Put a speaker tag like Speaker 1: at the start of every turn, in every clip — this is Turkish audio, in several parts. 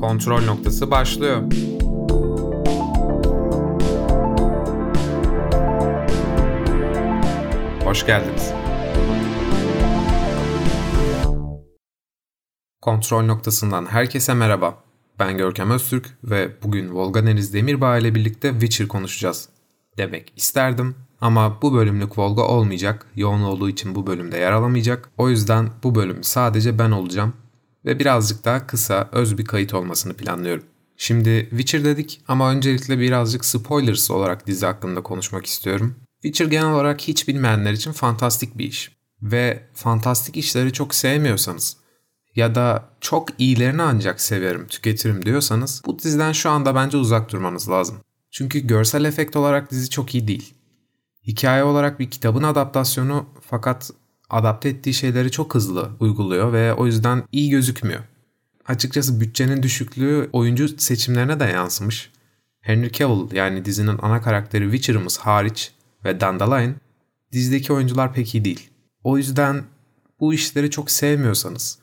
Speaker 1: Kontrol noktası başlıyor. Hoş geldiniz. Kontrol noktasından herkese merhaba. Ben Görkem Öztürk ve bugün Volga Deniz Demirbağ ile birlikte Witcher konuşacağız. Demek isterdim ama bu bölümlük Volga olmayacak. Yoğun olduğu için bu bölümde yer alamayacak. O yüzden bu bölüm sadece ben olacağım ve birazcık daha kısa, öz bir kayıt olmasını planlıyorum. Şimdi Witcher dedik ama öncelikle birazcık spoilers olarak dizi hakkında konuşmak istiyorum. Witcher genel olarak hiç bilmeyenler için fantastik bir iş. Ve fantastik işleri çok sevmiyorsanız ya da çok iyilerini ancak severim, tüketirim diyorsanız bu diziden şu anda bence uzak durmanız lazım. Çünkü görsel efekt olarak dizi çok iyi değil. Hikaye olarak bir kitabın adaptasyonu fakat adapte ettiği şeyleri çok hızlı uyguluyor ve o yüzden iyi gözükmüyor. Açıkçası bütçenin düşüklüğü oyuncu seçimlerine de yansımış. Henry Cavill yani dizinin ana karakteri Witcher'ımız hariç ve Dandelion dizideki oyuncular pek iyi değil. O yüzden bu işleri çok sevmiyorsanız,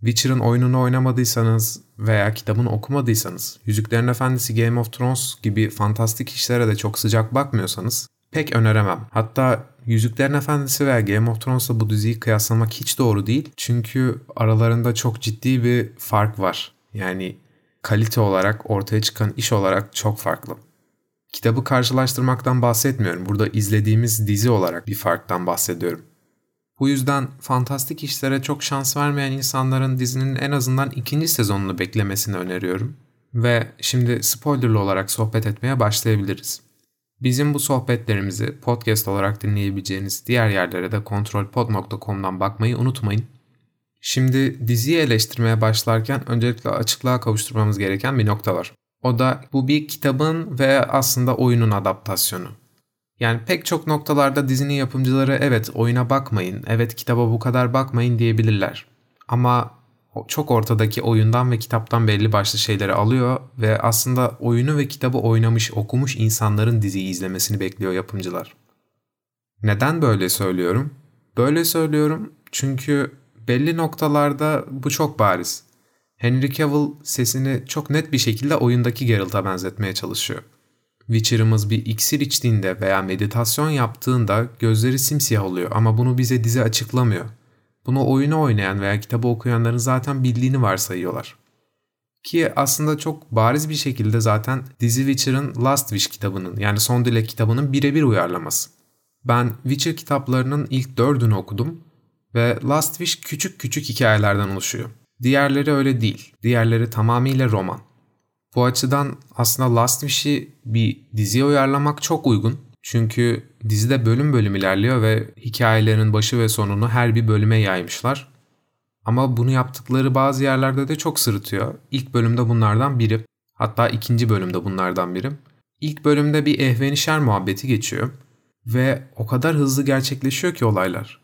Speaker 1: Witcher'ın oyununu oynamadıysanız veya kitabını okumadıysanız, Yüzüklerin Efendisi Game of Thrones gibi fantastik işlere de çok sıcak bakmıyorsanız pek öneremem. Hatta Yüzüklerin Efendisi veya Game of Thrones'la bu diziyi kıyaslamak hiç doğru değil. Çünkü aralarında çok ciddi bir fark var. Yani kalite olarak ortaya çıkan iş olarak çok farklı. Kitabı karşılaştırmaktan bahsetmiyorum. Burada izlediğimiz dizi olarak bir farktan bahsediyorum. Bu yüzden fantastik işlere çok şans vermeyen insanların dizinin en azından ikinci sezonunu beklemesini öneriyorum. Ve şimdi spoilerlı olarak sohbet etmeye başlayabiliriz. Bizim bu sohbetlerimizi podcast olarak dinleyebileceğiniz diğer yerlere de kontrolpod.com'dan bakmayı unutmayın. Şimdi diziyi eleştirmeye başlarken öncelikle açıklığa kavuşturmamız gereken bir nokta var. O da bu bir kitabın ve aslında oyunun adaptasyonu. Yani pek çok noktalarda dizinin yapımcıları evet oyuna bakmayın, evet kitaba bu kadar bakmayın diyebilirler. Ama çok ortadaki oyundan ve kitaptan belli başlı şeyleri alıyor ve aslında oyunu ve kitabı oynamış, okumuş insanların diziyi izlemesini bekliyor yapımcılar. Neden böyle söylüyorum? Böyle söylüyorum çünkü belli noktalarda bu çok bariz. Henry Cavill sesini çok net bir şekilde oyundaki Geralt'a benzetmeye çalışıyor. Witcher'ımız bir iksir içtiğinde veya meditasyon yaptığında gözleri simsiyah oluyor ama bunu bize dizi açıklamıyor. Bunu oyunu oynayan veya kitabı okuyanların zaten bildiğini varsayıyorlar. Ki aslında çok bariz bir şekilde zaten dizi Witcher'ın Last Wish kitabının yani Son Dilek kitabının birebir uyarlaması. Ben Witcher kitaplarının ilk dördünü okudum ve Last Wish küçük küçük hikayelerden oluşuyor. Diğerleri öyle değil. Diğerleri tamamıyla roman. Bu açıdan aslında Last Wish'i bir diziye uyarlamak çok uygun. Çünkü dizide bölüm bölüm ilerliyor ve hikayelerin başı ve sonunu her bir bölüme yaymışlar. Ama bunu yaptıkları bazı yerlerde de çok sırıtıyor. İlk bölümde bunlardan biri. Hatta ikinci bölümde bunlardan biri. İlk bölümde bir ehvenişer muhabbeti geçiyor. Ve o kadar hızlı gerçekleşiyor ki olaylar.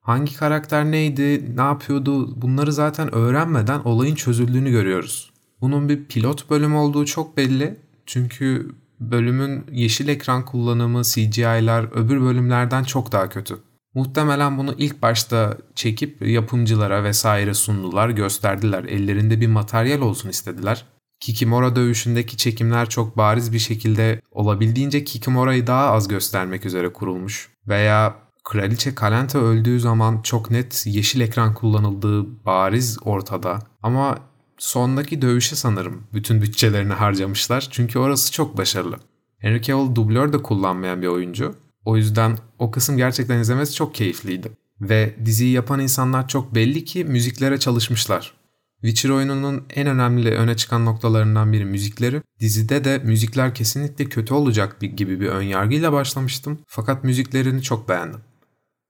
Speaker 1: Hangi karakter neydi, ne yapıyordu bunları zaten öğrenmeden olayın çözüldüğünü görüyoruz. Bunun bir pilot bölüm olduğu çok belli. Çünkü bölümün yeşil ekran kullanımı, CGI'lar öbür bölümlerden çok daha kötü. Muhtemelen bunu ilk başta çekip yapımcılara vesaire sundular, gösterdiler. Ellerinde bir materyal olsun istediler. Kikimora dövüşündeki çekimler çok bariz bir şekilde olabildiğince Kikimora'yı daha az göstermek üzere kurulmuş. Veya Kraliçe Kalenta öldüğü zaman çok net yeşil ekran kullanıldığı bariz ortada. Ama sondaki dövüşe sanırım bütün bütçelerini harcamışlar. Çünkü orası çok başarılı. Henry Cavill dublör de kullanmayan bir oyuncu. O yüzden o kısım gerçekten izlemesi çok keyifliydi. Ve diziyi yapan insanlar çok belli ki müziklere çalışmışlar. Witcher oyununun en önemli öne çıkan noktalarından biri müzikleri. Dizide de müzikler kesinlikle kötü olacak gibi bir önyargıyla başlamıştım. Fakat müziklerini çok beğendim.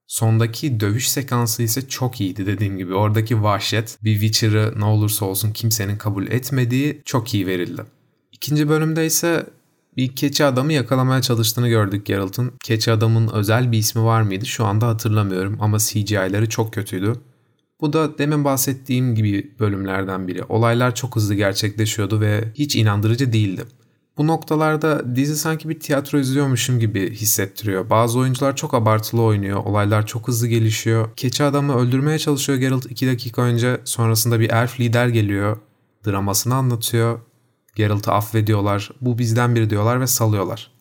Speaker 1: Sondaki dövüş sekansı ise çok iyiydi dediğim gibi. Oradaki vahşet bir Witcher'ı ne olursa olsun kimsenin kabul etmediği çok iyi verildi. İkinci bölümde ise bir keçi adamı yakalamaya çalıştığını gördük Geralt'ın. Keçi adamın özel bir ismi var mıydı şu anda hatırlamıyorum ama CGI'leri çok kötüydü. Bu da demin bahsettiğim gibi bölümlerden biri. Olaylar çok hızlı gerçekleşiyordu ve hiç inandırıcı değildi. Bu noktalarda dizi sanki bir tiyatro izliyormuşum gibi hissettiriyor. Bazı oyuncular çok abartılı oynuyor, olaylar çok hızlı gelişiyor. Keçi adamı öldürmeye çalışıyor Geralt 2 dakika önce, sonrasında bir elf lider geliyor. dramasını anlatıyor. Geralt'ı affediyorlar, bu bizden biri diyorlar ve salıyorlar.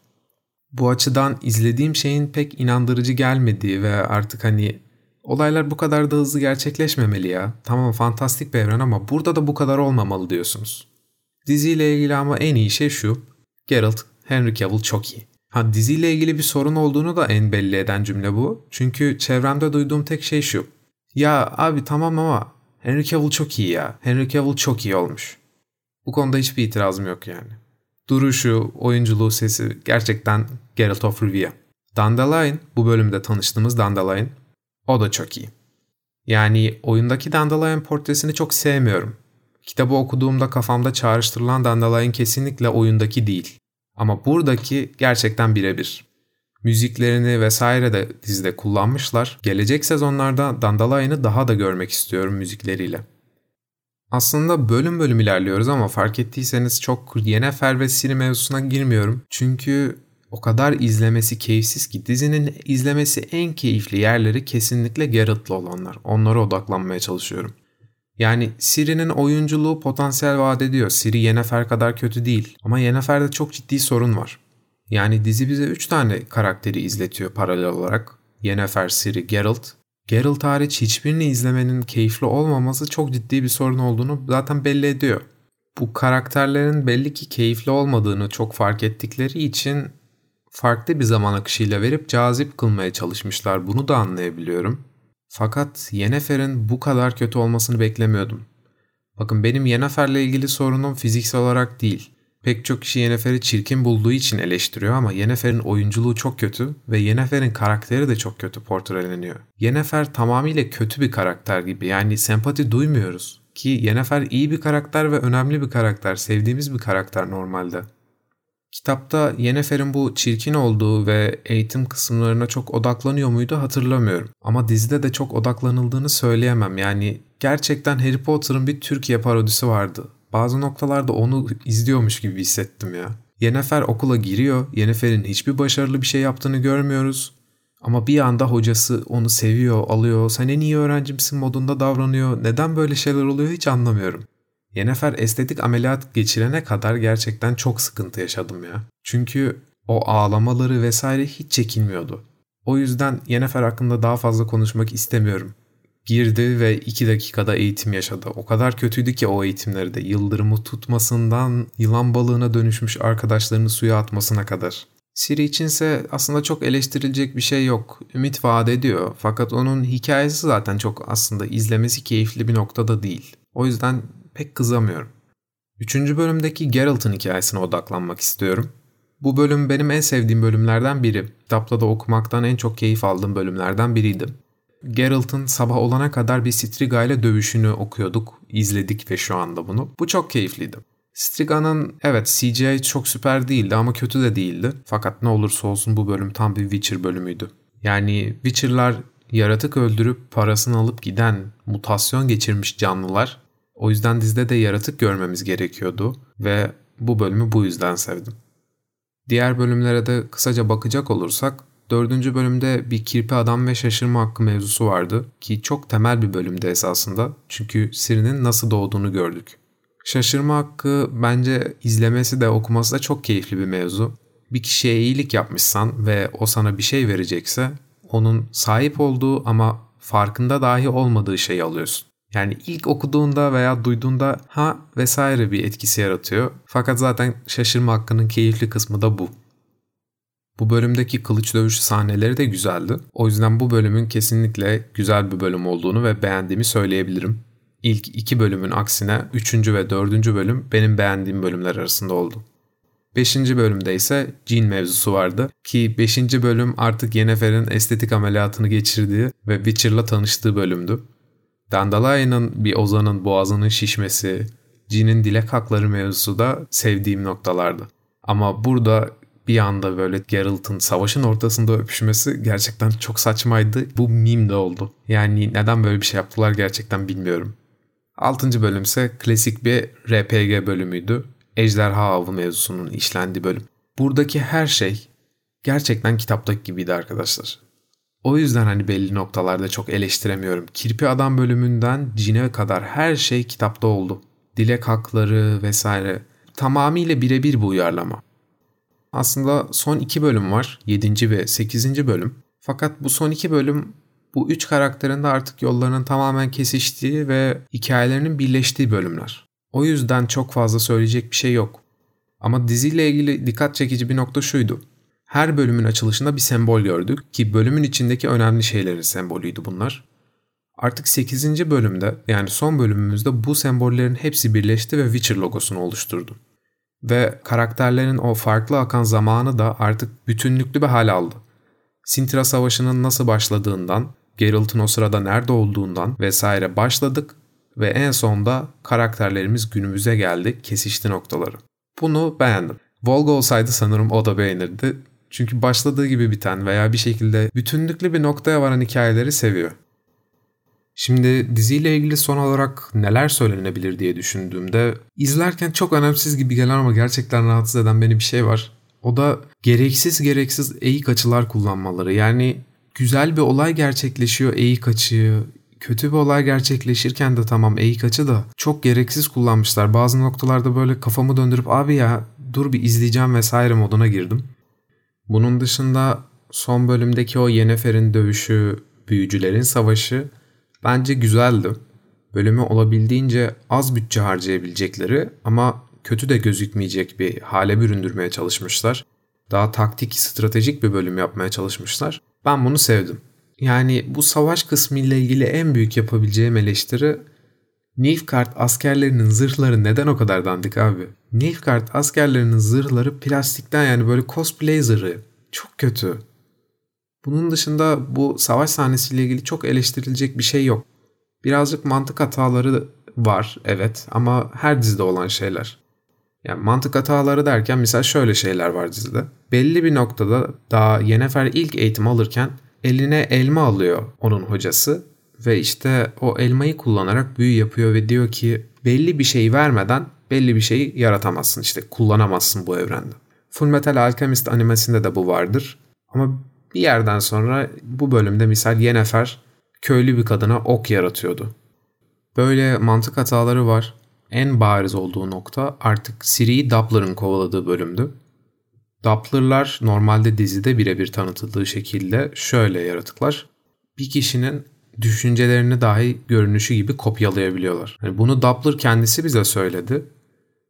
Speaker 1: Bu açıdan izlediğim şeyin pek inandırıcı gelmediği ve artık hani olaylar bu kadar da hızlı gerçekleşmemeli ya. Tamam fantastik bir evren ama burada da bu kadar olmamalı diyorsunuz. Diziyle ilgili ama en iyi şey şu. Geralt, Henry Cavill çok iyi. Ha diziyle ilgili bir sorun olduğunu da en belli eden cümle bu. Çünkü çevremde duyduğum tek şey şu. Ya abi tamam ama Henry Cavill çok iyi ya. Henry Cavill çok iyi olmuş. Bu konuda hiçbir itirazım yok yani. Duruşu, oyunculuğu, sesi gerçekten Geralt of Rivia. Dandelion, bu bölümde tanıştığımız Dandelion, o da çok iyi. Yani oyundaki Dandelion portresini çok sevmiyorum. Kitabı okuduğumda kafamda çağrıştırılan Dandelion kesinlikle oyundaki değil. Ama buradaki gerçekten birebir. Müziklerini vesaire de dizide kullanmışlar. Gelecek sezonlarda Dandelion'ı daha da görmek istiyorum müzikleriyle. Aslında bölüm bölüm ilerliyoruz ama fark ettiyseniz çok Yennefer ve Ciri mevzusuna girmiyorum. Çünkü o kadar izlemesi keyifsiz ki dizinin izlemesi en keyifli yerleri kesinlikle Geralt'la olanlar. Onlara odaklanmaya çalışıyorum. Yani Ciri'nin oyunculuğu potansiyel vaat ediyor. Ciri Yennefer kadar kötü değil. Ama Yennefer'de çok ciddi sorun var. Yani dizi bize 3 tane karakteri izletiyor paralel olarak. Yennefer, Ciri, Geralt. Geralt hariç hiçbirini izlemenin keyifli olmaması çok ciddi bir sorun olduğunu zaten belli ediyor. Bu karakterlerin belli ki keyifli olmadığını çok fark ettikleri için farklı bir zaman akışıyla verip cazip kılmaya çalışmışlar. Bunu da anlayabiliyorum. Fakat Yennefer'in bu kadar kötü olmasını beklemiyordum. Bakın benim Yennefer'le ilgili sorunum fiziksel olarak değil. Pek çok kişi Yennefer'i çirkin bulduğu için eleştiriyor ama Yennefer'in oyunculuğu çok kötü ve Yennefer'in karakteri de çok kötü portreleniyor. Yennefer tamamıyla kötü bir karakter gibi yani sempati duymuyoruz. Ki Yennefer iyi bir karakter ve önemli bir karakter, sevdiğimiz bir karakter normalde. Kitapta Yennefer'in bu çirkin olduğu ve eğitim kısımlarına çok odaklanıyor muydu hatırlamıyorum. Ama dizide de çok odaklanıldığını söyleyemem. Yani gerçekten Harry Potter'ın bir Türkiye parodisi vardı. Bazı noktalarda onu izliyormuş gibi hissettim ya. Yennefer okula giriyor. Yennefer'in hiçbir başarılı bir şey yaptığını görmüyoruz. Ama bir anda hocası onu seviyor, alıyor. Sen en iyi öğrencimsin modunda davranıyor. Neden böyle şeyler oluyor hiç anlamıyorum. Yenefer estetik ameliyat geçirene kadar gerçekten çok sıkıntı yaşadım ya. Çünkü o ağlamaları vesaire hiç çekinmiyordu. O yüzden Yenefer hakkında daha fazla konuşmak istemiyorum. Girdi ve iki dakikada eğitim yaşadı. O kadar kötüydü ki o eğitimleri de yıldırımı tutmasından yılan balığına dönüşmüş arkadaşlarını suya atmasına kadar. Siri içinse aslında çok eleştirilecek bir şey yok. Ümit vaat ediyor fakat onun hikayesi zaten çok aslında izlemesi keyifli bir noktada değil. O yüzden pek kızamıyorum. Üçüncü bölümdeki Geralt'ın hikayesine odaklanmak istiyorum. Bu bölüm benim en sevdiğim bölümlerden biri. Kitapta da okumaktan en çok keyif aldığım bölümlerden biriydi. Geralt'ın sabah olana kadar bir Striga ile dövüşünü okuyorduk, izledik ve şu anda bunu. Bu çok keyifliydi. Striga'nın evet CGI çok süper değildi ama kötü de değildi. Fakat ne olursa olsun bu bölüm tam bir Witcher bölümüydü. Yani Witcher'lar yaratık öldürüp parasını alıp giden mutasyon geçirmiş canlılar o yüzden dizide de yaratık görmemiz gerekiyordu ve bu bölümü bu yüzden sevdim. Diğer bölümlere de kısaca bakacak olursak dördüncü bölümde bir kirpi adam ve şaşırma hakkı mevzusu vardı ki çok temel bir bölümde esasında çünkü Siri'nin nasıl doğduğunu gördük. Şaşırma hakkı bence izlemesi de okuması da çok keyifli bir mevzu. Bir kişiye iyilik yapmışsan ve o sana bir şey verecekse onun sahip olduğu ama farkında dahi olmadığı şeyi alıyorsun. Yani ilk okuduğunda veya duyduğunda ha vesaire bir etkisi yaratıyor. Fakat zaten şaşırma hakkının keyifli kısmı da bu. Bu bölümdeki kılıç dövüşü sahneleri de güzeldi. O yüzden bu bölümün kesinlikle güzel bir bölüm olduğunu ve beğendiğimi söyleyebilirim. İlk iki bölümün aksine üçüncü ve dördüncü bölüm benim beğendiğim bölümler arasında oldu. Beşinci bölümde ise cin mevzusu vardı ki beşinci bölüm artık Yennefer'in estetik ameliyatını geçirdiği ve Witcher'la tanıştığı bölümdü. Dandelion'ın bir ozanın boğazının şişmesi, Jin'in dilek hakları mevzusu da sevdiğim noktalardı. Ama burada bir anda böyle Geralt'ın savaşın ortasında öpüşmesi gerçekten çok saçmaydı. Bu meme de oldu. Yani neden böyle bir şey yaptılar gerçekten bilmiyorum. 6. bölüm ise klasik bir RPG bölümüydü. Ejderha avı mevzusunun işlendiği bölüm. Buradaki her şey gerçekten kitaptaki gibiydi arkadaşlar. O yüzden hani belli noktalarda çok eleştiremiyorum. Kirpi Adam bölümünden Cine kadar her şey kitapta oldu. dilek hakları vesaire tamamıyla birebir bu uyarlama. Aslında son iki bölüm var. 7. ve 8. bölüm. Fakat bu son iki bölüm bu üç karakterin de artık yollarının tamamen kesiştiği ve hikayelerinin birleştiği bölümler. O yüzden çok fazla söyleyecek bir şey yok. Ama diziyle ilgili dikkat çekici bir nokta şuydu. Her bölümün açılışında bir sembol gördük ki bölümün içindeki önemli şeylerin sembolüydü bunlar. Artık 8. bölümde yani son bölümümüzde bu sembollerin hepsi birleşti ve Witcher logosunu oluşturdu. Ve karakterlerin o farklı akan zamanı da artık bütünlüklü bir hal aldı. Sintra Savaşı'nın nasıl başladığından, Geralt'ın o sırada nerede olduğundan vesaire başladık ve en sonda karakterlerimiz günümüze geldi, kesişti noktaları. Bunu beğendim. Volga olsaydı sanırım o da beğenirdi. Çünkü başladığı gibi biten veya bir şekilde bütünlüklü bir noktaya varan hikayeleri seviyor. Şimdi diziyle ilgili son olarak neler söylenebilir diye düşündüğümde izlerken çok önemsiz gibi gelen ama gerçekten rahatsız eden beni bir şey var. O da gereksiz gereksiz eğik açılar kullanmaları. Yani güzel bir olay gerçekleşiyor eğik açıyı. Kötü bir olay gerçekleşirken de tamam eğik açı da çok gereksiz kullanmışlar. Bazı noktalarda böyle kafamı döndürüp abi ya dur bir izleyeceğim vesaire moduna girdim. Bunun dışında son bölümdeki o Yennefer'in dövüşü, büyücülerin savaşı bence güzeldi. Bölümü olabildiğince az bütçe harcayabilecekleri ama kötü de gözükmeyecek bir hale büründürmeye çalışmışlar. Daha taktik, stratejik bir bölüm yapmaya çalışmışlar. Ben bunu sevdim. Yani bu savaş kısmı ile ilgili en büyük yapabileceğim eleştiri Nilfgaard askerlerinin zırhları neden o kadar dandik abi? Nilfgaard askerlerinin zırhları plastikten yani böyle cosplay zırhı. Çok kötü. Bunun dışında bu savaş sahnesiyle ilgili çok eleştirilecek bir şey yok. Birazcık mantık hataları var evet ama her dizide olan şeyler. Yani mantık hataları derken mesela şöyle şeyler var dizide. Belli bir noktada daha Yennefer ilk eğitim alırken eline elma alıyor onun hocası ve işte o elmayı kullanarak büyü yapıyor ve diyor ki belli bir şeyi vermeden belli bir şeyi yaratamazsın işte kullanamazsın bu evrende. Full Metal Alchemist animesinde de bu vardır. Ama bir yerden sonra bu bölümde misal Yennefer köylü bir kadına ok yaratıyordu. Böyle mantık hataları var. En bariz olduğu nokta artık Ciri'yi Doppler'ın kovaladığı bölümdü. Doppler'lar normalde dizide birebir tanıtıldığı şekilde şöyle yaratıklar. Bir kişinin düşüncelerini dahi görünüşü gibi kopyalayabiliyorlar. Yani bunu Doppler kendisi bize söyledi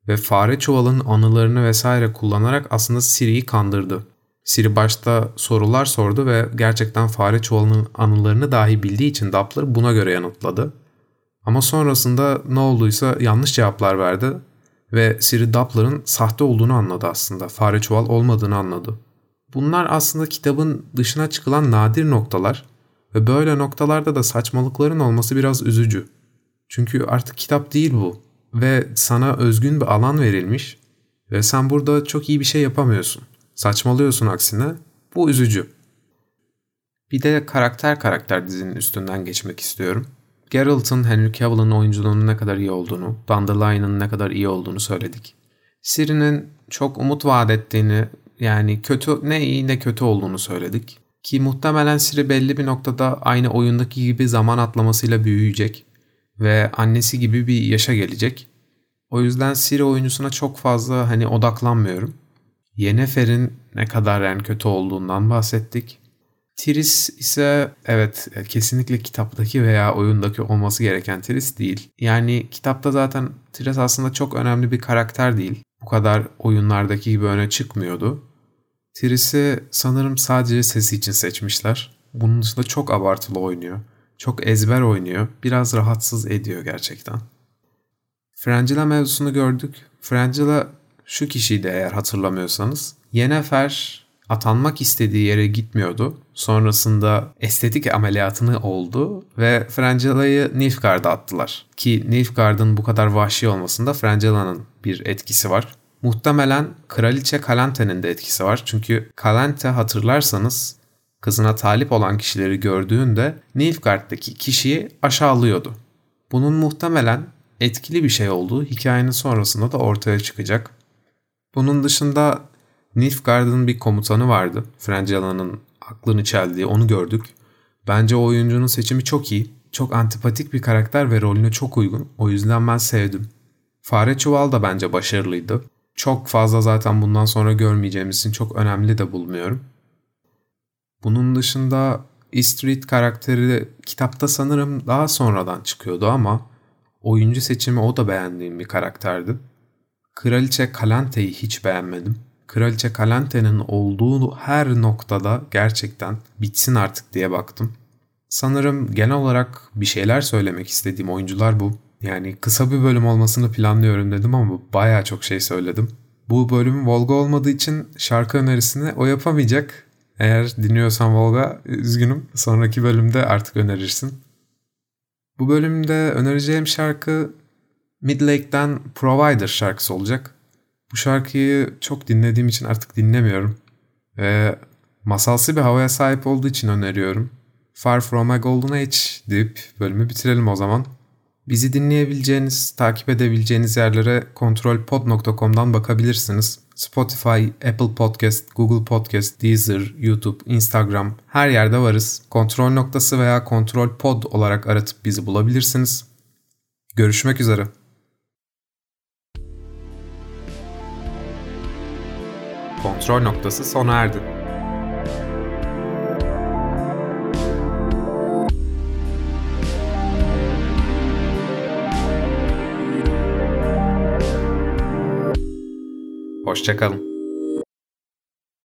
Speaker 1: ve fare çuvalın anılarını vesaire kullanarak aslında Siri'yi kandırdı. Siri başta sorular sordu ve gerçekten fare çuvalının anılarını dahi bildiği için Doppler buna göre yanıtladı. Ama sonrasında ne olduysa yanlış cevaplar verdi ve Siri Doppler'ın sahte olduğunu anladı aslında. Fare çuval olmadığını anladı. Bunlar aslında kitabın dışına çıkılan nadir noktalar ve böyle noktalarda da saçmalıkların olması biraz üzücü. Çünkü artık kitap değil bu ve sana özgün bir alan verilmiş ve sen burada çok iyi bir şey yapamıyorsun. Saçmalıyorsun aksine. Bu üzücü. Bir de karakter karakter dizinin üstünden geçmek istiyorum. Geralt'ın Henry Cavill'ın oyunculuğunun ne kadar iyi olduğunu, Dandelion'ın ne kadar iyi olduğunu söyledik. Ciri'nin çok umut vaat ettiğini, yani kötü ne iyi ne kötü olduğunu söyledik. Ki muhtemelen Siri belli bir noktada aynı oyundaki gibi zaman atlamasıyla büyüyecek ve annesi gibi bir yaşa gelecek. O yüzden Siri oyuncusuna çok fazla hani odaklanmıyorum. Yennefer'in ne kadar yani kötü olduğundan bahsettik. Tiris ise evet kesinlikle kitaptaki veya oyundaki olması gereken Tiris değil. Yani kitapta zaten Tiris aslında çok önemli bir karakter değil. Bu kadar oyunlardaki gibi öne çıkmıyordu. Tiris'i sanırım sadece sesi için seçmişler. Bunun dışında çok abartılı oynuyor. Çok ezber oynuyor. Biraz rahatsız ediyor gerçekten. Frangela mevzusunu gördük. Frangela şu kişiydi eğer hatırlamıyorsanız. Yennefer atanmak istediği yere gitmiyordu. Sonrasında estetik ameliyatını oldu ve Frangela'yı Nilfgaard'a attılar. Ki Nilfgaard'ın bu kadar vahşi olmasında Frangela'nın bir etkisi var. Muhtemelen Kraliçe Kalante'nin de etkisi var. Çünkü Kalante hatırlarsanız kızına talip olan kişileri gördüğünde Nilfgaard'daki kişiyi aşağılıyordu. Bunun muhtemelen etkili bir şey olduğu hikayenin sonrasında da ortaya çıkacak. Bunun dışında Nilfgaard'ın bir komutanı vardı. Frangela'nın aklını çeldiği onu gördük. Bence o oyuncunun seçimi çok iyi. Çok antipatik bir karakter ve rolüne çok uygun. O yüzden ben sevdim. Fare Çuval da bence başarılıydı. Çok fazla zaten bundan sonra görmeyeceğimiz için çok önemli de bulmuyorum. Bunun dışında Street karakteri kitapta sanırım daha sonradan çıkıyordu ama oyuncu seçimi o da beğendiğim bir karakterdi. Kraliçe Kalante'yi hiç beğenmedim. Kraliçe Kalante'nin olduğu her noktada gerçekten bitsin artık diye baktım. Sanırım genel olarak bir şeyler söylemek istediğim oyuncular bu. Yani kısa bir bölüm olmasını planlıyorum dedim ama baya çok şey söyledim. Bu bölüm Volga olmadığı için şarkı önerisini o yapamayacak. Eğer dinliyorsan Volga üzgünüm. Sonraki bölümde artık önerirsin. Bu bölümde önereceğim şarkı Midlake'den Provider şarkısı olacak. Bu şarkıyı çok dinlediğim için artık dinlemiyorum. Ve masalsı bir havaya sahip olduğu için öneriyorum. Far From A Golden Age deyip bölümü bitirelim o zaman. Bizi dinleyebileceğiniz, takip edebileceğiniz yerlere kontrolpod.com'dan bakabilirsiniz. Spotify, Apple Podcast, Google Podcast, Deezer, YouTube, Instagram her yerde varız. Kontrol noktası veya kontrol pod olarak aratıp bizi bulabilirsiniz. Görüşmek üzere. Kontrol noktası sona erdi. Hoşçakalın.